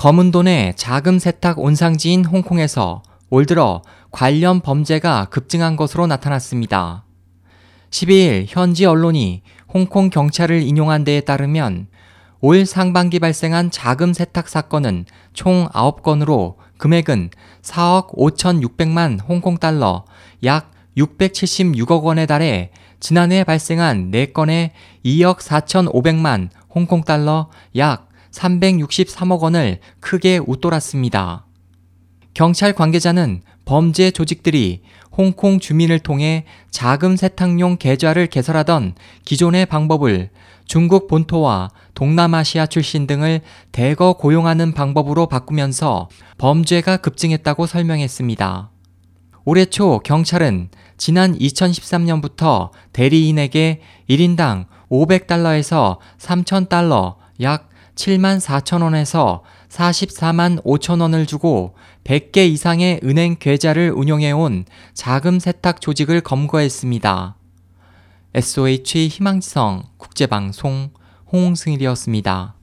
검은 돈의 자금 세탁 온상지인 홍콩에서 올 들어 관련 범죄가 급증한 것으로 나타났습니다. 12일 현지 언론이 홍콩 경찰을 인용한 데에 따르면 올 상반기 발생한 자금 세탁 사건은 총 9건으로 금액은 4억 5,600만 홍콩 달러, 약 676억 원에 달해 지난해 발생한 4건의 2억 4,500만 홍콩 달러, 약 363억 원을 크게 웃돌았습니다. 경찰 관계자는 범죄 조직들이 홍콩 주민을 통해 자금 세탁용 계좌를 개설하던 기존의 방법을 중국 본토와 동남아시아 출신 등을 대거 고용하는 방법으로 바꾸면서 범죄가 급증했다고 설명했습니다. 올해 초 경찰은 지난 2013년부터 대리인에게 1인당 500달러에서 3,000달러 약 7만 4천 원에서 44만 5천 원을 주고 100개 이상의 은행 계좌를 운영해온 자금 세탁 조직을 검거했습니다. SOH 희망지성 국제방송 홍승일이었습니다.